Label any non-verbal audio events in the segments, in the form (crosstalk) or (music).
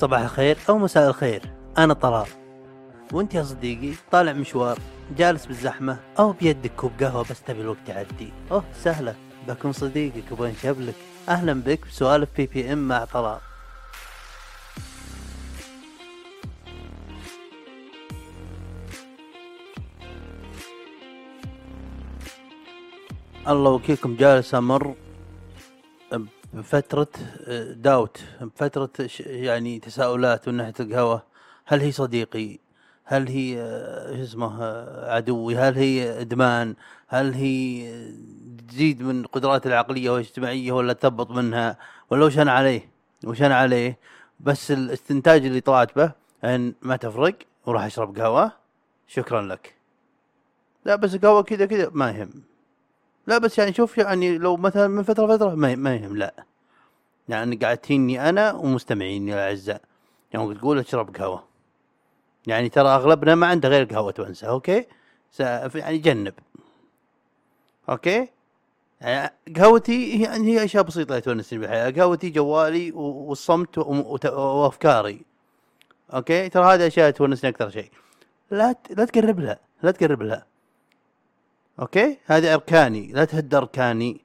صباح الخير أو مساء الخير. أنا طلال. وأنت يا صديقي طالع مشوار جالس بالزحمة أو بيدك كوب قهوة بس تبي الوقت يعدي. أوه سهلة. بكون صديقك وبين شبلك أهلا بك بسوالف بي بي إم مع طلال. الله وكيلكم جالس أمر بفترة آه، داوت بفترة يعني تساؤلات من ناحية القهوة. هل هي صديقي؟ هل هي آه، شو اسمه آه، عدوي؟ هل هي إدمان؟ هل هي تزيد من قدراتي العقلية والاجتماعية ولا تهبط منها؟ ولا وش أنا عليه؟ وش أنا عليه؟ بس الاستنتاج اللي طلعت به أن ما تفرق وراح أشرب قهوة. شكرا لك. لا بس قهوة كذا كذا ما يهم. لا بس يعني شوف يعني لو مثلا من فترة فترة ما ما يهم لا. يعني قاعد تهيني أنا ومستمعيني الاعزاء يعني تقول اشرب قهوة. يعني ترى أغلبنا ما عنده غير قهوة وانسى okay؟ يعني جنب. okay؟ يعني قهوتي هي يعني هي أشياء بسيطة تونسني بالحياة. قهوتي جوالي والصمت وأفكاري. okay؟ ترى هذه أشياء تونسني أكثر شيء. لا لا تقرب لها لا تقرب لها. أوكي؟ هذه أركاني لا تهد أركاني.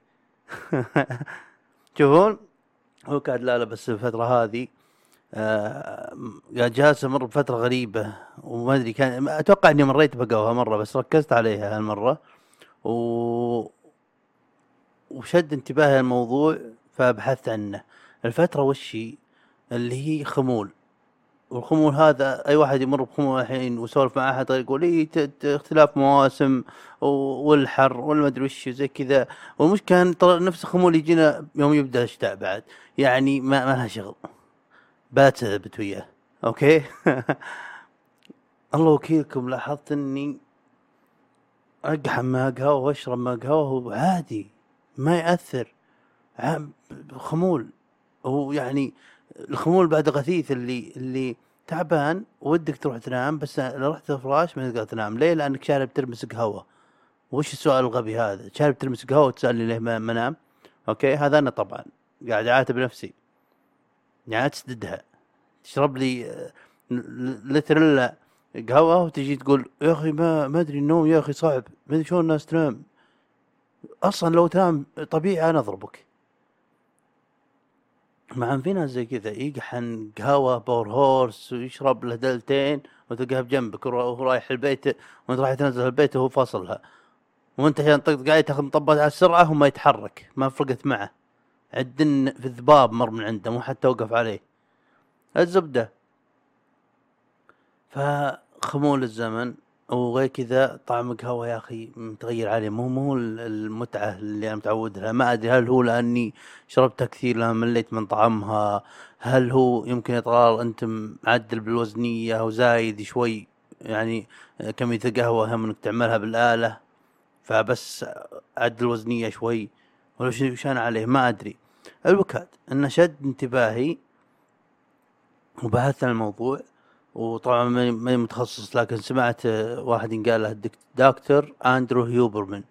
(laughs) تشوفون هو كان لا لا بس الفترة هذه آه قاعد جالس أمر بفترة غريبة وما أدري كان أتوقع إني مريت بقهوة مرة بس ركزت عليها هالمرة. و وشد انتباهي الموضوع فبحثت عنه. الفترة وش اللي هي خمول. والخمول هذا أي واحد يمر بخمول الحين ويسولف مع أحد يقول اي اختلاف مواسم والحر ولا ادري وش زي كذا. والمشكلة كان ترى نفس الخمول يجينا يوم يبدأ الشتاء بعد. يعني ما, ما لها شغل. بات ثبت وياه. أوكي؟ (laughs) الله وكيلكم لاحظت إني أقحم ماء قهوه وأشرب ماء قهوه وعادي ما يأثر. خمول. هو يعني الخمول بعد غثيث اللي اللي تعبان ودك تروح تنام بس لو رحت الفراش ما تقدر تنام. ليه؟ لأنك شارب ترمس قهوه وش السؤال الغبي هذا؟ شارب ترمس قهوه وتسألني ليه ما أنام؟ okay؟ هذا أنا طبعا قاعد أعاتب نفسي. يعني تسددها. تشرب لي آه، ل- لتر إلا قهوة وتجي تقول يا أخي ما ما أدري النوم يا أخي صعب. ما أدري شلون الناس تنام. أصلا لو تنام طبيعي أنا أضربك. مع في ناس زي كذا يقحن قهوة باور هورس ويشرب له دلتين وتلقاه بجنبك وهو رايح البيت وانت رايح تنزل البيت وهو فاصلها. وانت عشان طقطق عليه تاخذ مطبات على السرعة وما يتحرك ما فرقت معه. عدن في الذباب مر من عنده مو حتى وقف عليه. الزبدة. فخمول الزمن. وغير كذا طعم القهوة يا أخي متغير عليه. مو مو المتعة اللي أنا متعود لها ما أدري هل هو لأني شربتها كثير لما مليت من طعمها. هل هو يمكن يا طلال أنت معدل بالوزنية أو زايد شوي؟ يعني كمية القهوة هم إنك تعملها بالآلة. فبس أعدل الوزنية شوي. ولا أنا عليه؟ ما أدري. الوكاد إنه شد انتباهي وبحثت عن الموضوع. وطبعا ماني متخصص لكن سمعت آه، واحد ينقال له دكتور أندرو هيوبرمان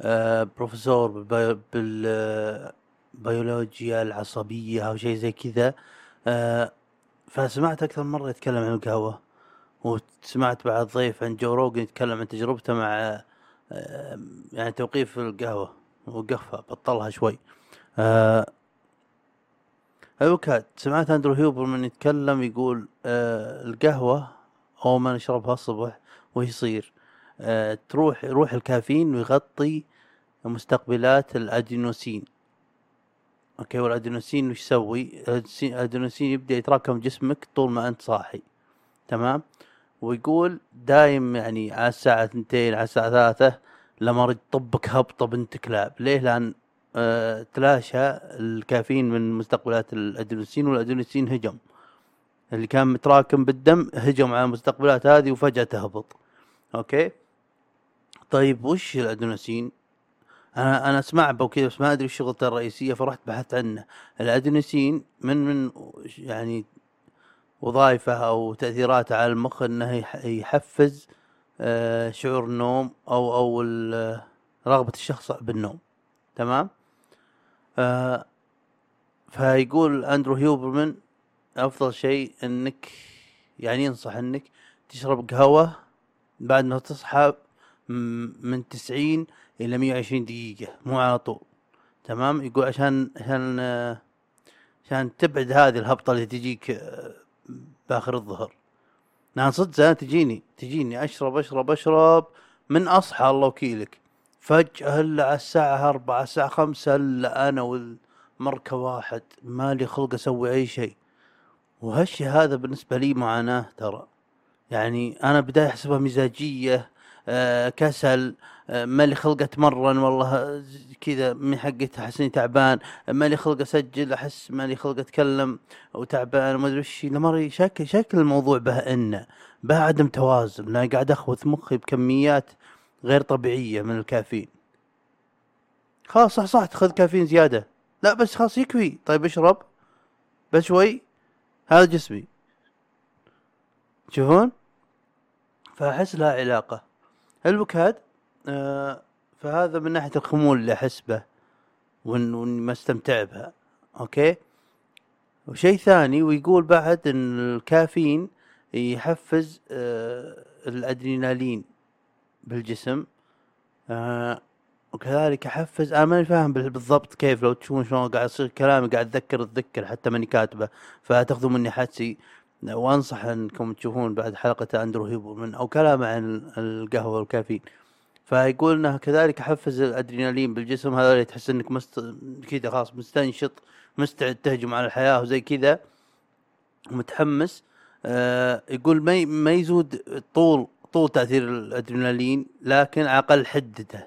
آه، بروفيسور بالبي- بالبيولوجيا العصبية أو شيء زي كذا. آه، فسمعت أكثر مرة يتكلم عن القهوة وسمعت بعد ضيف عن جو روجن يتكلم عن تجربته مع آه، يعني توقيف القهوة وقفها بطلها شوي. آه، الوكاد سمعت أندرو هيوبرمان يتكلم يقول آه القهوة أول ما نشربها الصبح وش يصير آه تروح يروح الكافيين ويغطي مستقبلات الأدينوسين. okay والأدينوسين وش يسوي؟ الأدينوسين يبدأ يتراكم جسمك طول ما أنت صاحي. تمام؟ ويقول دايم يعني على الساعة ثنتين على الساعة ثلاثة لما طبك هبطة بنت كلاب. ليه؟ لأن تلاشى الكافيين من مستقبلات الأدرينالين والأدرينالين هجم. اللي كان متراكم بالدم هجم على المستقبلات هذه وفجأة تهبط. أوكي؟ طيب وش الأدرينالين؟ أنا أنا أسمع وكذا بس ما أدري وش شغلته الرئيسية فرحت بحثت عنه. الأدرينالين من من يعني وظائفه أو تأثيراته على المخ إنه يح- يحفز آه، شعور النوم أو أو رغبة الشخص بالنوم. تمام؟ آه فيقول أندرو هيوبرمان أفضل شيء إنك يعني ينصح إنك تشرب قهوة بعد ما تصحى من تسعين إلى مية وعشرين دقيقة مو على طول تمام؟ يقول عشان عشان عشان تبعد هذه الهبطة اللي تجيك بآخر الظهر. نعم صدق تجيني تجيني أشرب أشرب أشرب من أصحى الله وكيلك. فجأة هلا على الساعة أربعة الساعة خمسة هلا أنا والمركة واحد مالي خلق أسوي أي شيء. وهالشي هذا بالنسبة لي معاناة ترى. يعني أنا بداية أحسبها مزاجية آه كسل آه مالي خلق أتمرن والله كذا من أحس إني تعبان مالي خلق أسجل أحس مالي خلق أتكلم وتعبان وما أدري وش. لمري شكل شكل الموضوع به إنه به عدم توازن. لأن قاعد أخوث مخي بكميات غير طبيعية من الكافيين. خلاص صح صح تأخذ كافيين زيادة. لا بس خلاص يكفي. طيب اشرب. بس شوي. هذا جسمي. تشوفون فأحس لها علاقة. الوكاد آه فهذا من ناحية الخمول اللي أحس به وإني ما استمتع بها. أوكي؟ وشيء ثاني ويقول بعد إن الكافيين يحفز آه الأدرينالين. بالجسم. آه وكذلك أحفز أنا ماني فاهم بالضبط كيف لو تشوفون شلون قاعد يصير كلامي قاعد أتذكر اتذكر حتى ماني كاتبه فتاخذوا مني حدسي وأنصح أنكم تشوفون بعد حلقة أندرو هيبو أو كلامه عن القهوة والكافيين. فيقول إنه كذلك أحفز الأدرينالين بالجسم هذا اللي تحس إنك مست كذا خلاص مستنشط مستعد تهجم على الحياة وزي كذا متحمس. آه يقول ما ما يزود طول طول تأثير الأدرينالين لكن على أقل حدته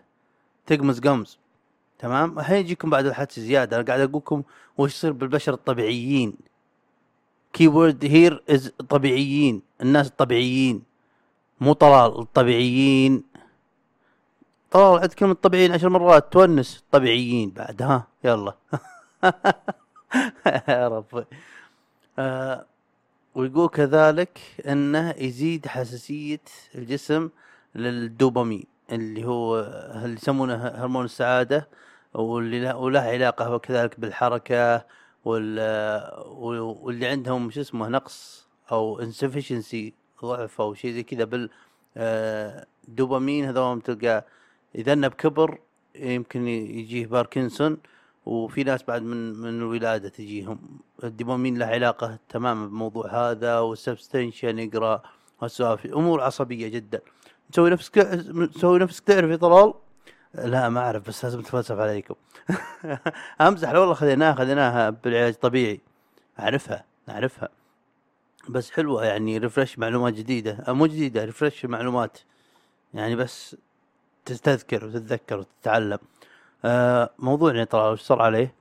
تقمز قمز تمام؟ الحين يجيكم بعد الحدث زياده أنا قاعد أقول لكم وش يصير بالبشر الطبيعيين. keyword here is طبيعيين. الناس الطبيعيين. مو طلال الطبيعيين. طلال عد كلمة طبيعيين عشر مرات. تونس طبيعيين. بعد ها يلا. (laughs) يا رب آه ويقول كذلك أنه يزيد حساسية الجسم للدوبامين اللي هو اللي يسمونه هرمون السعادة واللي له, وله علاقة كذلك بالحركة وال واللي عندهم شو اسمه نقص أو insufficiency ضعف أو شيء زي كذا بال دوبامين هذول تلقى إذا إنه بكبر يمكن يجيه باركنسون وفي ناس بعد من من الولادة تجيهم الدوبامين له علاقة تماما بالموضوع هذا وال substantia nigra والسوالف أمور عصبية جدا. تسوي نفسك تسوي نفسك تعرف يا طلال؟ لا ما أعرف بس لازم أتفلسف عليكم. (laughs) أمزح والله خذيناها خذيناها بالعلاج الطبيعي أعرفها أعرفها. بس حلوة يعني ريفرش معلومات جديدة. مو جديدة ريفرش معلومات. يعني بس تستذكر وتتذكر وتتعلم. آه موضوعنا ترى وش صار عليه؟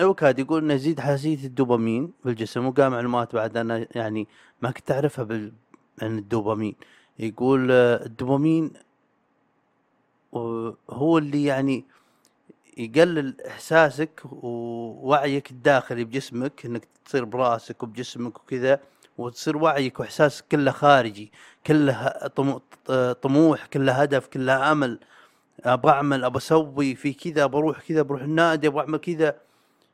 أوكاد يقول إنه يزيد حساسية الدوبامين بالجسم وقام معلومات بعد أنا يعني ما كنت أعرفها بال... عن الدوبامين. يقول آه، الدوبامين هو اللي يعني يقلل إحساسك ووعيك الداخلي بجسمك إنك تصير براسك وبجسمك وكذا وتصير وعيك وإحساسك كله خارجي كله طموح كله هدف كله أمل. أبغى أعمل أبغى أسوي في كذا بروح كذا بروح النادي أبغى أعمل كذا.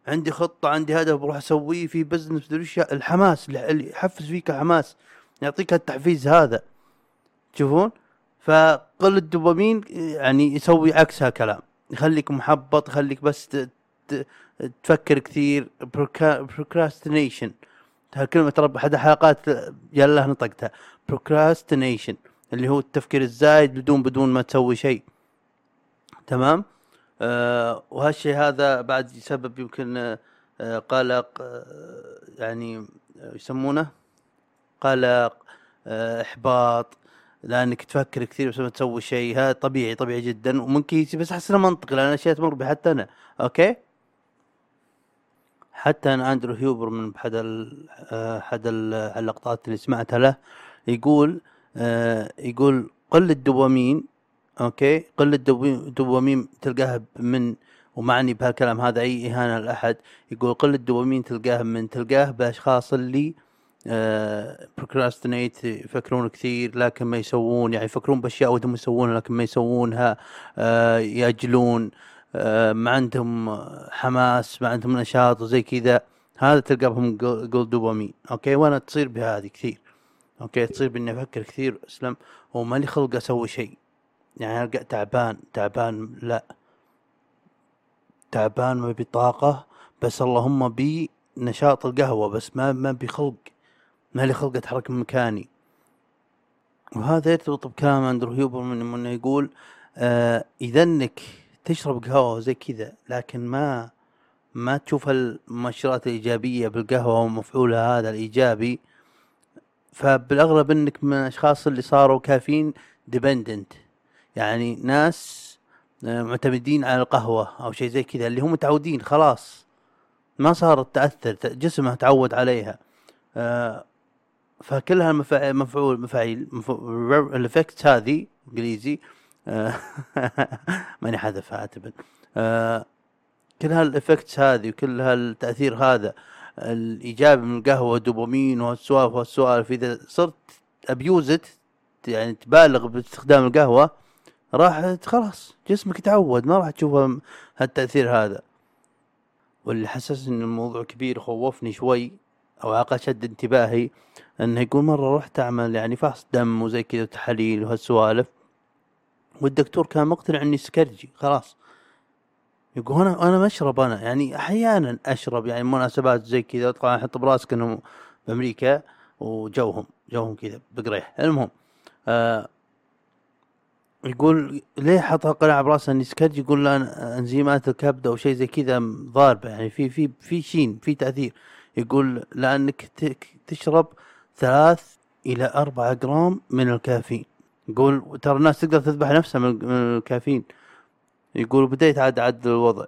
عندي خطة عندي هدف بروح اسويه في بزنس الحماس اللي يحفز فيك الحماس يعطيك التحفيز هذا. تشوفون؟ فقل الدوبامين يعني يسوي عكسها كلام يخليك محبط يخليك بس تفكر كثير. procrastination. هالكلمة ترى بأحد الحلقات يلا نطقتها. procrastination اللي هو التفكير الزايد بدون بدون ما تسوي شيء. تمام؟ آه وهالشيء هذا بعد يسبب يمكن آه قلق آه يعني يسمونه قلق إحباط لأنك تفكر كثير بس ما تسوي شيء. هذا طبيعي طبيعي جدا وممكن بس احس انه منطقي لأن الاشياء تمر بي حتى أنا. okay؟ حتى أنا أندرو هيوبرمان أحد احد اللقطات اللي سمعتها له يقول يقول قل الدوبامين okay؟ قل الدوبامين تلقاها من وما أعني بهالكلام هذا أي إهانة لأحد يقول قل الدوبامين تلقاه من تلقاه بأشخاص اللي procrastinate آه، يفكرون كثير لكن ما يسوون يعني يفكرون بأشياء ودهم يسوونها لكن ما يسوونها آه، ياجلون آه، ما عندهم حماس ما عندهم نشاط وزي كذا. هذا تلقى بهم يقول دوبامين. okay؟ وأنا تصير بهذه كثير. okay؟ تصير بإني أفكر كثير اسلم وما لي خلق أسوي شيء. يعني القى تعبان تعبان لا. تعبان ما بي طاقة بس اللهم بي نشاط القهوة بس ما ما بخلق ما لي خلق أتحرك من مكاني. وهذا يرتبط بكلام أندرو هيوبرمان إنه يقول آه إذا إنك تشرب قهوة زي كذا لكن ما ما تشوف المؤشرات الإيجابية بالقهوة ومفعولها هذا الإيجابي فبالأغلب إنك من الأشخاص اللي صاروا caffeine dependent يعني ناس آه، معتمدين على القهوة أو شيء زي كذا اللي هم متعودين خلاص ما صارت تأثر جسمه تعود عليها. آه، فكلها مفعول مفاعيل ال effect هذه إنجليزي آه، (laughs) ماني حذفها اعتبر كل هال effects هذه وكل هالتأثير هذا الايجابي من القهوة والدوبامين وهالسوالف وهالسوالف إذا صرت ابيوزت يعني تبالغ باستخدام القهوة راح خلاص جسمك يتعود ما راح تشوف هالتأثير هذا. واللي حسس إن الموضوع كبير خوفني شوي أو عقل شد انتباهي إنه يقول مرة رحت أعمل يعني فحص دم وزي كذا وتحاليل وهالسوالف. والدكتور كان مقتنع إني سكرجي خلاص. يقول أنا أنا ما اشرب أنا يعني أحيانا أشرب يعني مناسبات زي كذا طبعا أحط براسك إنهم بأمريكا وجوهم جوهم كذا بقريح. المهم آه يقول ليه حط قناع براسه اني سكرج يقول لا أنزيمات الكبد أو شيء زي كذا ضاربة. يعني في في في شين في تأثير. يقول لأنك تشرب ثلاث إلى أربعة جرام من الكافيين. يقول ترى الناس تقدر تذبح نفسها من الكافيين. يقول بديت عاد عدل الوضع.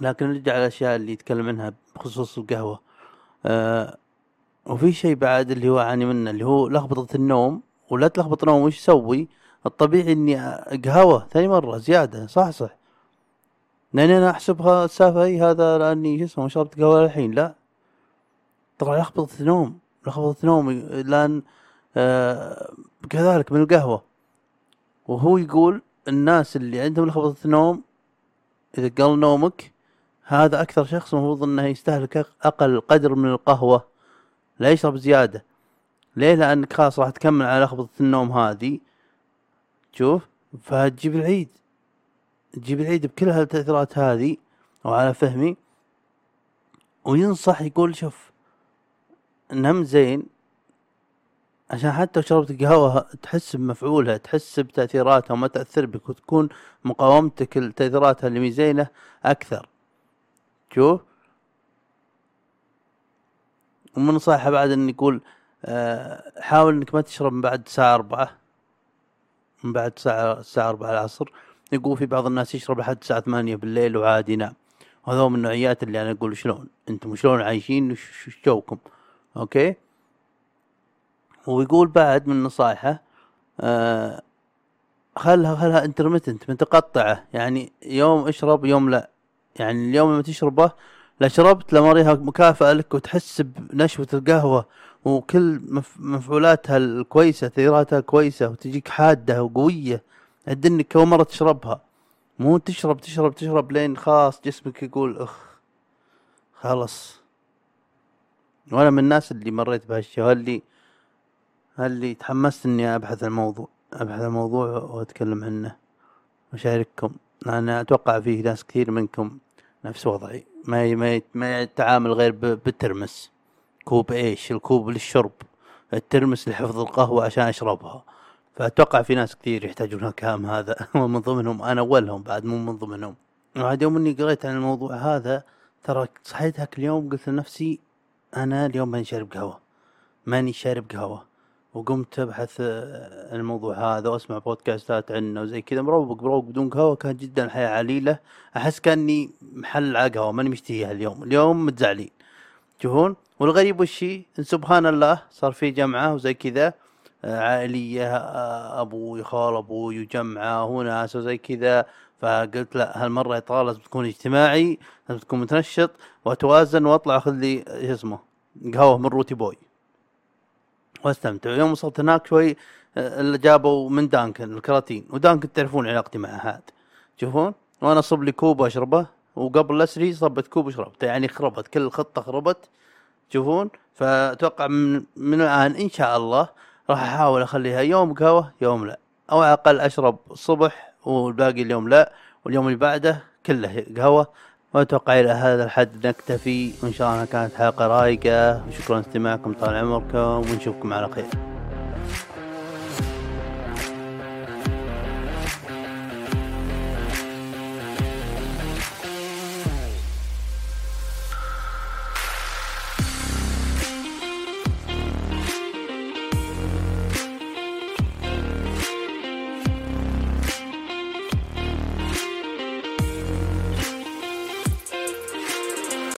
لكن نرجع الاشياء اللي يتكلم عنها بخصوص القهوة. آه وفي شيء بعد اللي هو أعاني منه اللي هو لخبطة النوم. ولا تلخبط نوم وش أسوي الطبيعي إني قهوه ثاني مرة زيادة صح صح. لأني أنا احسبها السالفه اي هذا لأني شو اسمه شربت قهوة الحين لا. طبعا لخبطه نوم لخبطه نوم لأن آه كذلك من القهوة. وهو يقول الناس اللي عندهم لخبطة نوم إذا قل نومك هذا أكثر شخص المفروض إنه يستهلك أقل قدر من القهوة لا يشرب زيادة. ليه؟ لأنك خلاص راح تكمل على لخبطة النوم هذه. شوف فتجيب العيد. تجيب العيد بكل هالتأثيرات هذه وعلى فهمي وينصح يقول شوف نم زين عشان حتى لو شربت قهوة تحس بمفعولها تحس بتأثيراتها وما تأثر بك وتكون مقاومتك لتأثيراتها اللي مي زينة أكثر. شوف. ومن نصائحه بعد انه يقول آه، حاول إنك ما تشرب بعد الساعة أربعة. من بعد الساعة الساعة أربعة العصر يقول في بعض الناس يشرب لحد الساعة ثمانية بالليل وعادي ينام هذا من النوعيات اللي أنا أقول شلون؟ أنتم شلون عايشين؟ وش جوكم؟ Okay؟ ويقول بعد من نصائحه آه خلها خلها intermittent متقطعة. يعني يوم اشرب يوم لا. يعني اليوم لما تشربه لا شربت لمريها مكافأة لك وتحس بنشوة القهوة. وكل مفعولاتها الكويسة تأثيراتها كويسة وتجيك حادة وقوية عد إنك أول مرة تشربها. مو تشرب تشرب تشرب لين خلاص جسمك يقول أخ خلص. وأنا من الناس اللي مريت بهالشيء واللي اللي تحمست إني أبحث الموضوع أبحث الموضوع وأتكلم عنه وأشارككم أنا أتوقع فيه ناس كثير منكم نفس وضعي. ما ما يتعامل غير بالترمس. كوب إيش؟ الكوب للشرب. الترمس لحفظ القهوة عشان أشربها. فأتوقع في ناس كثير يحتاجون الكلام هذا. (laughs) ومن ضمنهم أنا أولهم بعد مو من ضمنهم. وعاد يوم إني قريت عن الموضوع هذا ترى صحيت هاك اليوم قلت لنفسي أنا اليوم ماني شارب قهوة. ماني شارب قهوة. وقمت أبحث عن الموضوع هذا وأسمع بودكاستات عنه وزي كذا. مروق مروق بدون قهوة كانت جدا الحياة عليلة. أحس كأني محل على قهوة ماني مشتهيها اليوم. اليوم متزعلين. تشوفون والغريب وشي إن سبحان الله صار في جمعة وزي كذا آه، عائلية آه، أبوي خال أبوي وجمعه وناس وزي كذا. فقلت لا هالمرة يا طال لازم تكون اجتماعي لازم تكون متنشط وأتوازن وأطلع أخذ لي شو اسمه قهوة من روتي بوي. واستمتع. يوم وصلت هناك شوي آه، اللي جابوا من دانكن الكراتين. ودانكن تعرفون علاقتي مع هاد تشوفون وأنا أصب لي كوب وأشربه وقبل لسري صبت كوب وشربته يعني خربت كل الخطة خربت. تشوفون؟ فأتوقع من, من الآن إن شاء الله راح أحاول أخليها يوم قهوة يوم لا. أو على الأقل أشرب الصبح والباقي اليوم لا. واليوم اللي بعده كله قهوة. وأتوقع إلى هذا الحد نكتفي. وإن شاء الله كانت حلقة رايقه وشكرا لاستماعكم طال عمركم. ونشوفكم على خير.